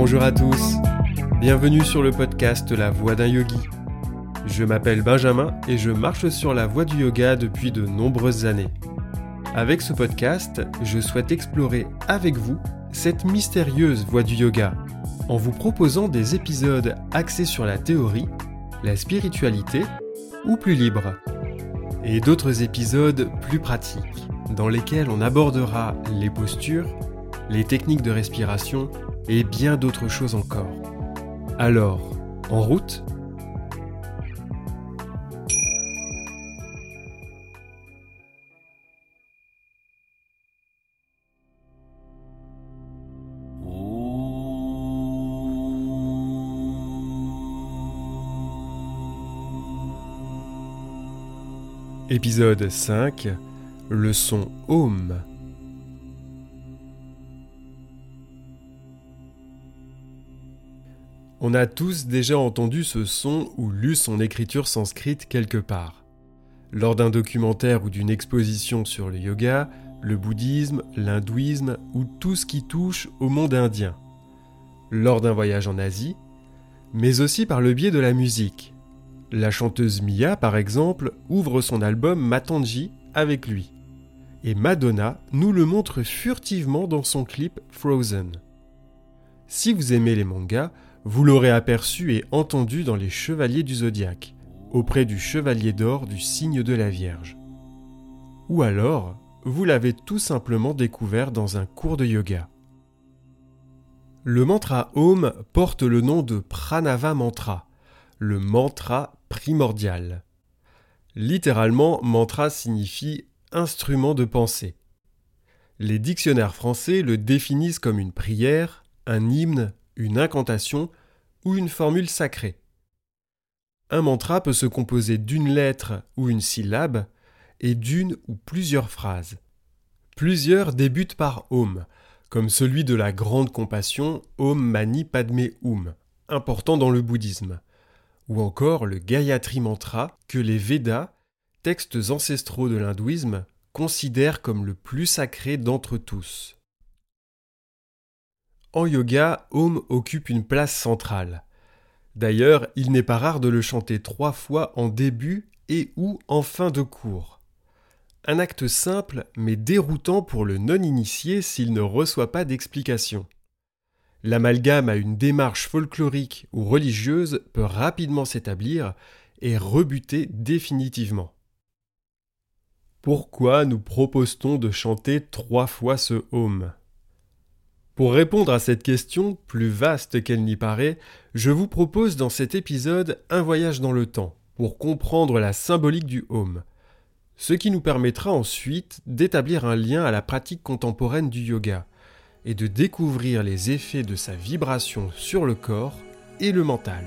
Bonjour à tous, bienvenue sur le podcast La Voix d'un Yogi. Je m'appelle Benjamin et je marche sur la voie du yoga depuis de nombreuses années. Avec ce podcast, je souhaite explorer avec vous cette mystérieuse voie du yoga en vous proposant des épisodes axés sur la théorie, la spiritualité ou plus libre, et d'autres épisodes plus pratiques dans lesquels on abordera les postures, les techniques de respiration et bien d'autres choses encore. Alors, en route? Épisode 5 Le son Home On a tous déjà entendu ce son ou lu son écriture sanscrite quelque part. Lors d'un documentaire ou d'une exposition sur le yoga, le bouddhisme, l'hindouisme ou tout ce qui touche au monde indien. Lors d'un voyage en Asie, mais aussi par le biais de la musique, la chanteuse Mia, par exemple, ouvre son album Matanji avec lui. Et Madonna nous le montre furtivement dans son clip Frozen. Si vous aimez les mangas, vous l'aurez aperçu et entendu dans Les Chevaliers du Zodiaque, auprès du Chevalier d'Or du signe de la Vierge. Ou alors, vous l'avez tout simplement découvert dans un cours de yoga. Le mantra Om porte le nom de Pranava Mantra, le mantra primordial. Littéralement, mantra signifie instrument de pensée. Les dictionnaires français le définissent comme une prière, un hymne, une incantation ou une formule sacrée. Un mantra peut se composer d'une lettre ou une syllabe et d'une ou plusieurs phrases. Plusieurs débutent par Om, comme celui de la grande compassion Om Mani Padme Hum, important dans le bouddhisme ou encore le Gayatri Mantra que les Védas, textes ancestraux de l'hindouisme, considèrent comme le plus sacré d'entre tous. En yoga, Om occupe une place centrale. D'ailleurs, il n'est pas rare de le chanter trois fois en début et ou en fin de cours. Un acte simple mais déroutant pour le non-initié s'il ne reçoit pas d'explication. L'amalgame à une démarche folklorique ou religieuse peut rapidement s'établir et rebuter définitivement. Pourquoi nous propose-t-on de chanter trois fois ce home Pour répondre à cette question, plus vaste qu'elle n'y paraît, je vous propose dans cet épisode un voyage dans le temps pour comprendre la symbolique du home, ce qui nous permettra ensuite d'établir un lien à la pratique contemporaine du yoga et de découvrir les effets de sa vibration sur le corps et le mental.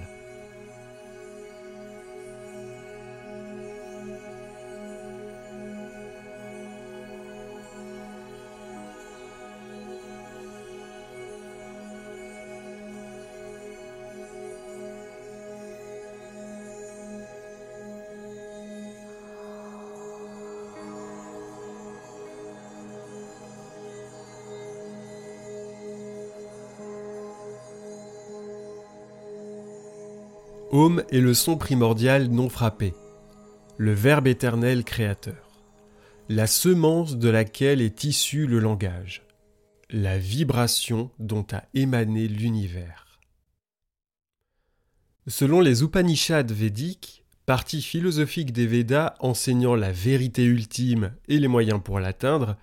Home est le son primordial non frappé, le Verbe éternel créateur, la semence de laquelle est issu le langage, la vibration dont a émané l'univers. Selon les Upanishads védiques, partie philosophique des Védas enseignant la vérité ultime et les moyens pour l'atteindre,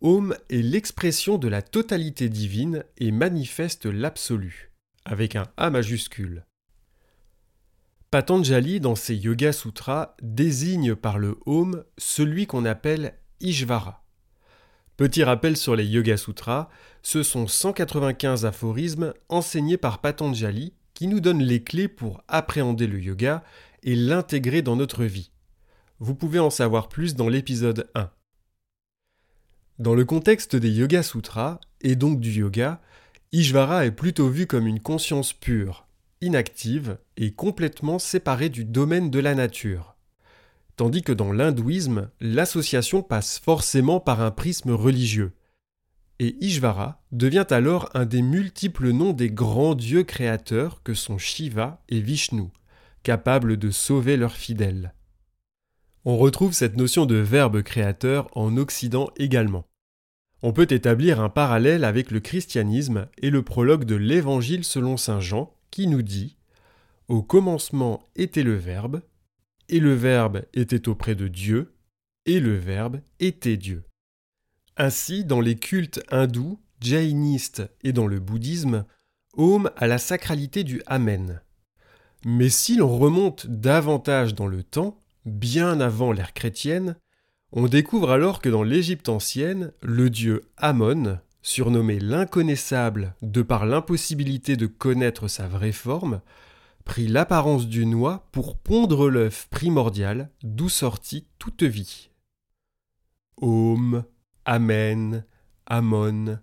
Om est l'expression de la totalité divine et manifeste l'absolu, avec un A majuscule. Patanjali, dans ses Yoga Sutras, désigne par le Om celui qu'on appelle Ishvara. Petit rappel sur les Yoga Sutras, ce sont 195 aphorismes enseignés par Patanjali qui nous donnent les clés pour appréhender le yoga et l'intégrer dans notre vie. Vous pouvez en savoir plus dans l'épisode 1. Dans le contexte des Yoga Sutras, et donc du yoga, Ishvara est plutôt vu comme une conscience pure, inactive et complètement séparée du domaine de la nature. Tandis que dans l'hindouisme, l'association passe forcément par un prisme religieux. et Ishvara devient alors un des multiples noms des grands dieux créateurs que sont Shiva et Vishnu, capables de sauver leurs fidèles. On retrouve cette notion de verbe créateur en Occident également. On peut établir un parallèle avec le christianisme et le prologue de l'Évangile selon Saint Jean qui nous dit Au commencement était le Verbe, et le Verbe était auprès de Dieu, et le Verbe était Dieu. Ainsi, dans les cultes hindous, jainistes et dans le bouddhisme, Om a la sacralité du Amen. Mais si l'on remonte davantage dans le temps, bien avant l'ère chrétienne, on découvre alors que dans l'Égypte ancienne, le dieu Amon, surnommé l'inconnaissable de par l'impossibilité de connaître sa vraie forme, prit l'apparence du noix pour pondre l'œuf primordial d'où sortit toute vie. Om, Amen, Amon,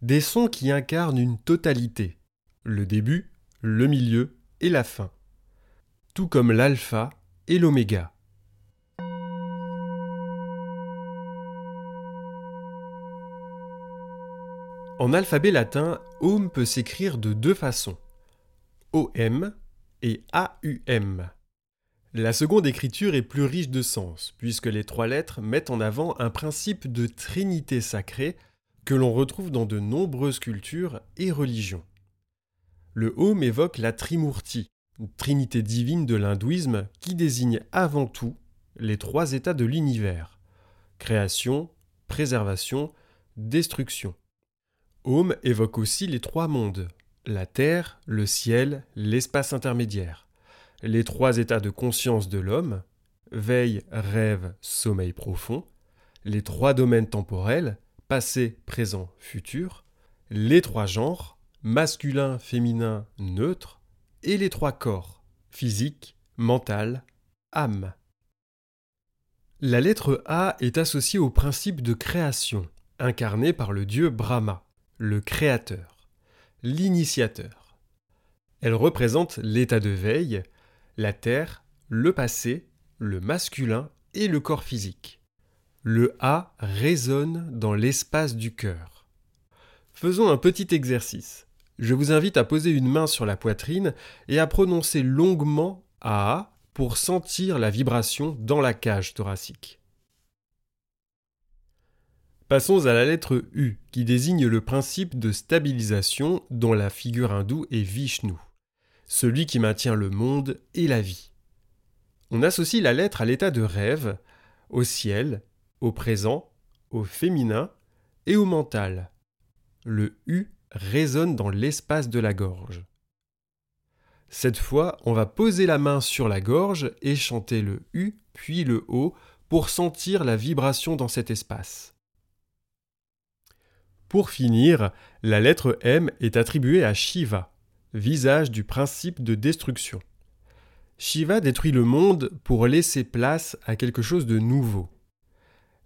des sons qui incarnent une totalité, le début, le milieu et la fin, tout comme l'alpha et l'oméga. En alphabet latin, Om peut s'écrire de deux façons, OM et AUM. La seconde écriture est plus riche de sens, puisque les trois lettres mettent en avant un principe de trinité sacrée que l'on retrouve dans de nombreuses cultures et religions. Le Om évoque la Trimurti, trinité divine de l'hindouisme qui désigne avant tout les trois états de l'univers création, préservation, destruction. Om évoque aussi les trois mondes la terre, le ciel, l'espace intermédiaire. Les trois états de conscience de l'homme, veille, rêve, sommeil profond, les trois domaines temporels, passé, présent, futur, les trois genres, masculin, féminin, neutre, et les trois corps, physique, mental, âme. La lettre A est associée au principe de création, incarné par le dieu Brahma, le créateur, l'initiateur. Elle représente l'état de veille, la Terre, le passé, le masculin et le corps physique. Le A résonne dans l'espace du cœur. Faisons un petit exercice. Je vous invite à poser une main sur la poitrine et à prononcer longuement A pour sentir la vibration dans la cage thoracique. Passons à la lettre U, qui désigne le principe de stabilisation dont la figure hindoue est Vishnu celui qui maintient le monde et la vie. On associe la lettre à l'état de rêve, au ciel, au présent, au féminin et au mental. Le U résonne dans l'espace de la gorge. Cette fois, on va poser la main sur la gorge et chanter le U puis le O pour sentir la vibration dans cet espace. Pour finir, la lettre M est attribuée à Shiva, visage du principe de destruction. Shiva détruit le monde pour laisser place à quelque chose de nouveau.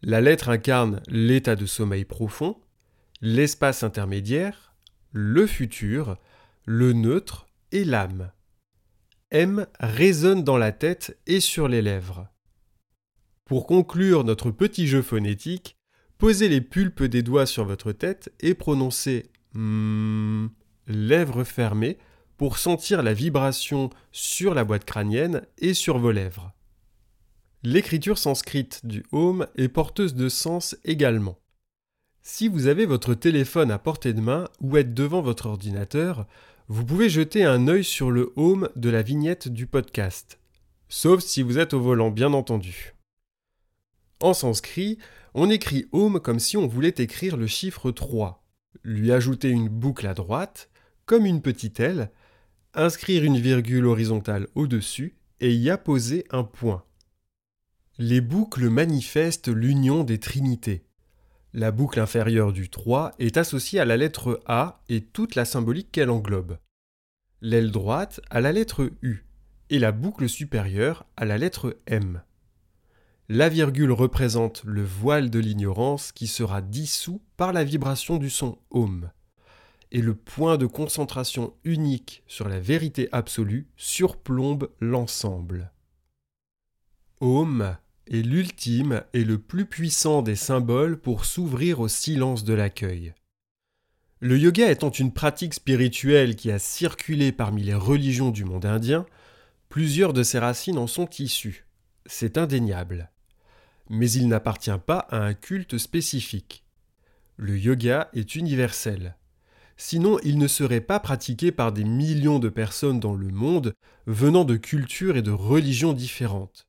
La lettre incarne l'état de sommeil profond, l'espace intermédiaire, le futur, le neutre et l'âme. M résonne dans la tête et sur les lèvres. Pour conclure notre petit jeu phonétique, posez les pulpes des doigts sur votre tête et prononcez mm lèvres fermées, pour sentir la vibration sur la boîte crânienne et sur vos lèvres. L'écriture sanscrite du Home est porteuse de sens également. Si vous avez votre téléphone à portée de main ou êtes devant votre ordinateur, vous pouvez jeter un œil sur le Home de la vignette du podcast. Sauf si vous êtes au volant, bien entendu. En sanskrit, on écrit Home comme si on voulait écrire le chiffre 3, lui ajouter une boucle à droite, comme une petite aile, inscrire une virgule horizontale au-dessus et y apposer un point. Les boucles manifestent l'union des trinités. La boucle inférieure du 3 est associée à la lettre A et toute la symbolique qu'elle englobe. L'aile droite à la lettre U et la boucle supérieure à la lettre M. La virgule représente le voile de l'ignorance qui sera dissous par la vibration du son Om et le point de concentration unique sur la vérité absolue surplombe l'ensemble. Om est l'ultime et le plus puissant des symboles pour s'ouvrir au silence de l'accueil, Le yoga étant une pratique spirituelle qui a circulé parmi les religions du monde indien, plusieurs de ses racines en sont issues. C'est indéniable. Mais il n'appartient pas à un culte spécifique. Le yoga est universel. Sinon, il ne serait pas pratiqué par des millions de personnes dans le monde venant de cultures et de religions différentes.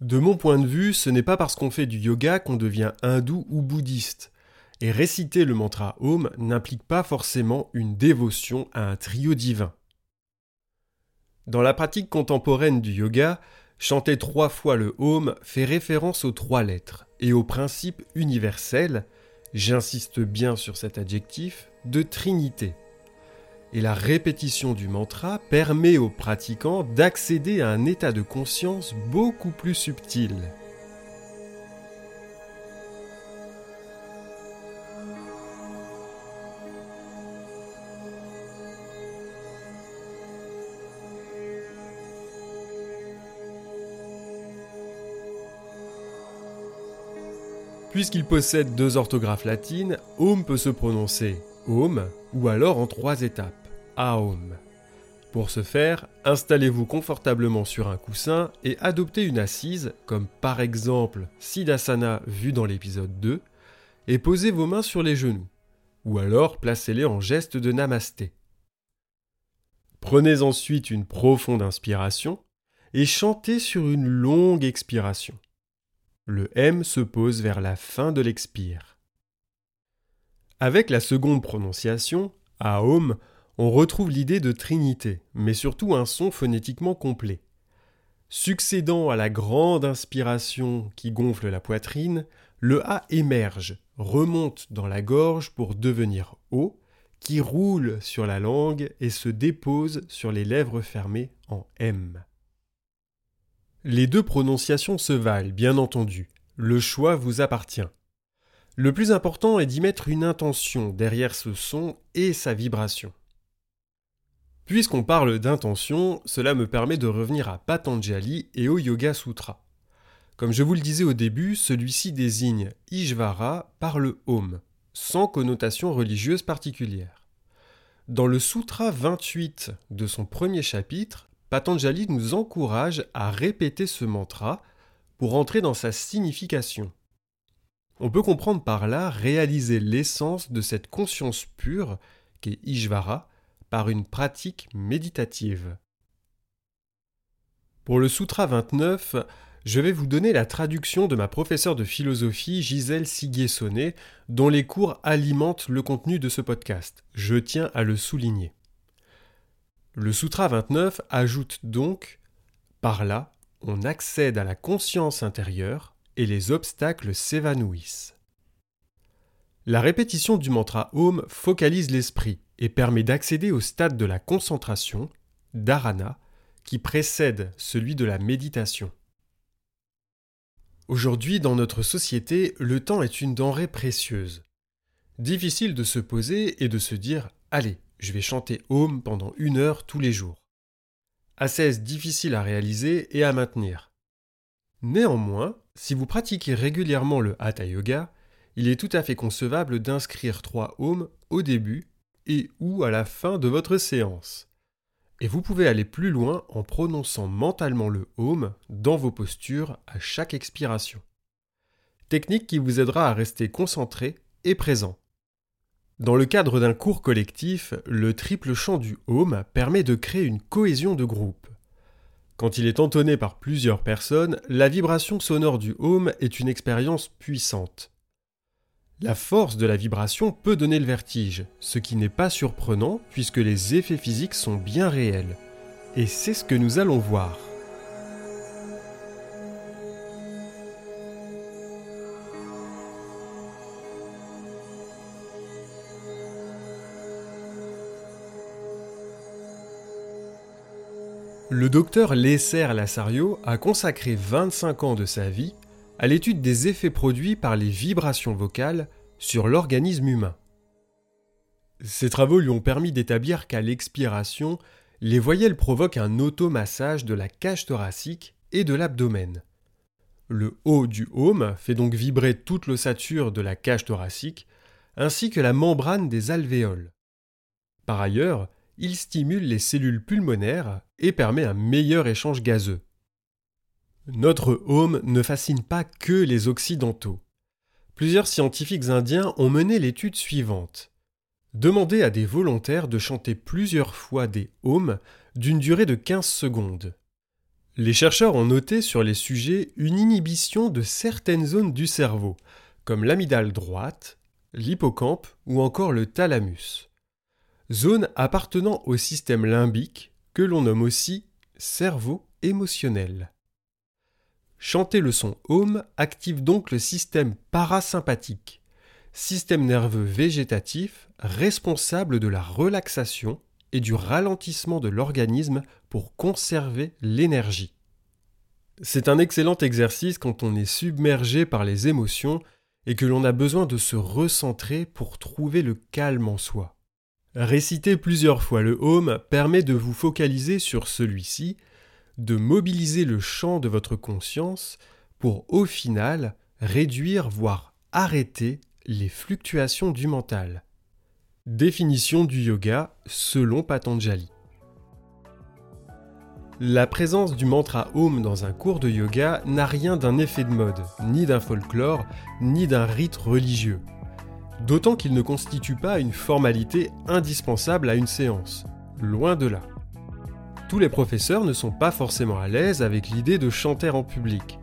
De mon point de vue, ce n'est pas parce qu'on fait du yoga qu'on devient hindou ou bouddhiste. Et réciter le mantra Om n'implique pas forcément une dévotion à un trio divin. Dans la pratique contemporaine du yoga, chanter trois fois le Om fait référence aux trois lettres et au principe universel, j'insiste bien sur cet adjectif, de trinité. Et la répétition du mantra permet aux pratiquants d'accéder à un état de conscience beaucoup plus subtil. Puisqu'il possède deux orthographes latines, Om peut se prononcer Om ou alors en trois étapes, Aom. Pour ce faire, installez-vous confortablement sur un coussin et adoptez une assise, comme par exemple Siddhasana vu dans l'épisode 2, et posez vos mains sur les genoux, ou alors placez-les en geste de namasté. Prenez ensuite une profonde inspiration et chantez sur une longue expiration. Le M se pose vers la fin de l'expire. Avec la seconde prononciation, Aom, on retrouve l'idée de trinité, mais surtout un son phonétiquement complet. Succédant à la grande inspiration qui gonfle la poitrine, le A émerge, remonte dans la gorge pour devenir O, qui roule sur la langue et se dépose sur les lèvres fermées en M. Les deux prononciations se valent, bien entendu. Le choix vous appartient. Le plus important est d'y mettre une intention derrière ce son et sa vibration. Puisqu'on parle d'intention, cela me permet de revenir à Patanjali et au Yoga Sutra. Comme je vous le disais au début, celui-ci désigne Ishvara par le Om, sans connotation religieuse particulière. Dans le Sutra 28 de son premier chapitre, Patanjali nous encourage à répéter ce mantra pour entrer dans sa signification. On peut comprendre par là réaliser l'essence de cette conscience pure qu'est Ishvara par une pratique méditative. Pour le Sutra 29, je vais vous donner la traduction de ma professeure de philosophie Gisèle Siguier-Sonnet, dont les cours alimentent le contenu de ce podcast. Je tiens à le souligner. Le Sutra 29 ajoute donc Par là, on accède à la conscience intérieure et les obstacles s'évanouissent. La répétition du mantra Om focalise l'esprit et permet d'accéder au stade de la concentration, dharana, qui précède celui de la méditation. Aujourd'hui, dans notre société, le temps est une denrée précieuse. Difficile de se poser et de se dire Allez, je vais chanter Om pendant une heure tous les jours. Assez difficile à réaliser et à maintenir. Néanmoins, si vous pratiquez régulièrement le Hatha Yoga, il est tout à fait concevable d'inscrire trois Om au début et ou à la fin de votre séance. Et vous pouvez aller plus loin en prononçant mentalement le Om dans vos postures à chaque expiration. Technique qui vous aidera à rester concentré et présent. Dans le cadre d'un cours collectif, le triple chant du home permet de créer une cohésion de groupe. Quand il est entonné par plusieurs personnes, la vibration sonore du home est une expérience puissante. La force de la vibration peut donner le vertige, ce qui n'est pas surprenant puisque les effets physiques sont bien réels. Et c'est ce que nous allons voir. Le docteur Lesser Lassario a consacré 25 ans de sa vie à l'étude des effets produits par les vibrations vocales sur l'organisme humain. Ces travaux lui ont permis d'établir qu'à l'expiration, les voyelles provoquent un automassage de la cage thoracique et de l'abdomen. Le haut du home fait donc vibrer toute l'ossature de la cage thoracique, ainsi que la membrane des alvéoles. Par ailleurs, il stimule les cellules pulmonaires et permet un meilleur échange gazeux. Notre home ne fascine pas que les Occidentaux. Plusieurs scientifiques indiens ont mené l'étude suivante. Demandez à des volontaires de chanter plusieurs fois des ohms d'une durée de 15 secondes. Les chercheurs ont noté sur les sujets une inhibition de certaines zones du cerveau, comme l'amygdale droite, l'hippocampe ou encore le thalamus. Zone appartenant au système limbique que l'on nomme aussi cerveau émotionnel. Chanter le son home active donc le système parasympathique, système nerveux végétatif responsable de la relaxation et du ralentissement de l'organisme pour conserver l'énergie. C'est un excellent exercice quand on est submergé par les émotions et que l'on a besoin de se recentrer pour trouver le calme en soi. Réciter plusieurs fois le home permet de vous focaliser sur celui-ci, de mobiliser le champ de votre conscience pour au final réduire voire arrêter les fluctuations du mental. Définition du yoga selon Patanjali. La présence du mantra Om dans un cours de yoga n'a rien d'un effet de mode, ni d'un folklore, ni d'un rite religieux. D'autant qu'il ne constitue pas une formalité indispensable à une séance. Loin de là. Tous les professeurs ne sont pas forcément à l'aise avec l'idée de chanter en public.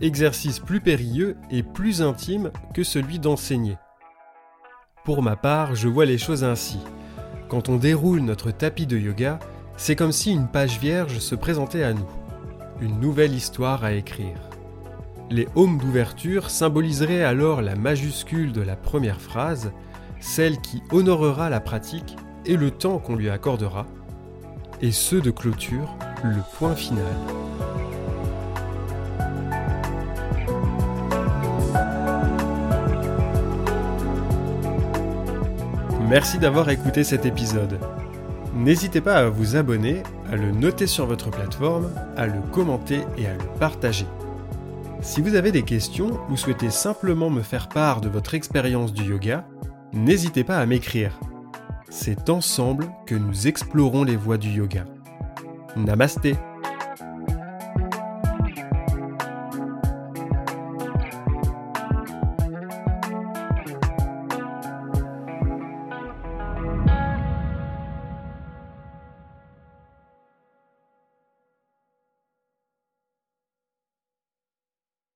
Exercice plus périlleux et plus intime que celui d'enseigner. Pour ma part, je vois les choses ainsi. Quand on déroule notre tapis de yoga, c'est comme si une page vierge se présentait à nous. Une nouvelle histoire à écrire. Les haumes d'ouverture symboliseraient alors la majuscule de la première phrase, celle qui honorera la pratique et le temps qu'on lui accordera, et ceux de clôture, le point final. Merci d'avoir écouté cet épisode. N'hésitez pas à vous abonner, à le noter sur votre plateforme, à le commenter et à le partager. Si vous avez des questions ou souhaitez simplement me faire part de votre expérience du yoga, n'hésitez pas à m'écrire. C'est ensemble que nous explorons les voies du yoga. Namasté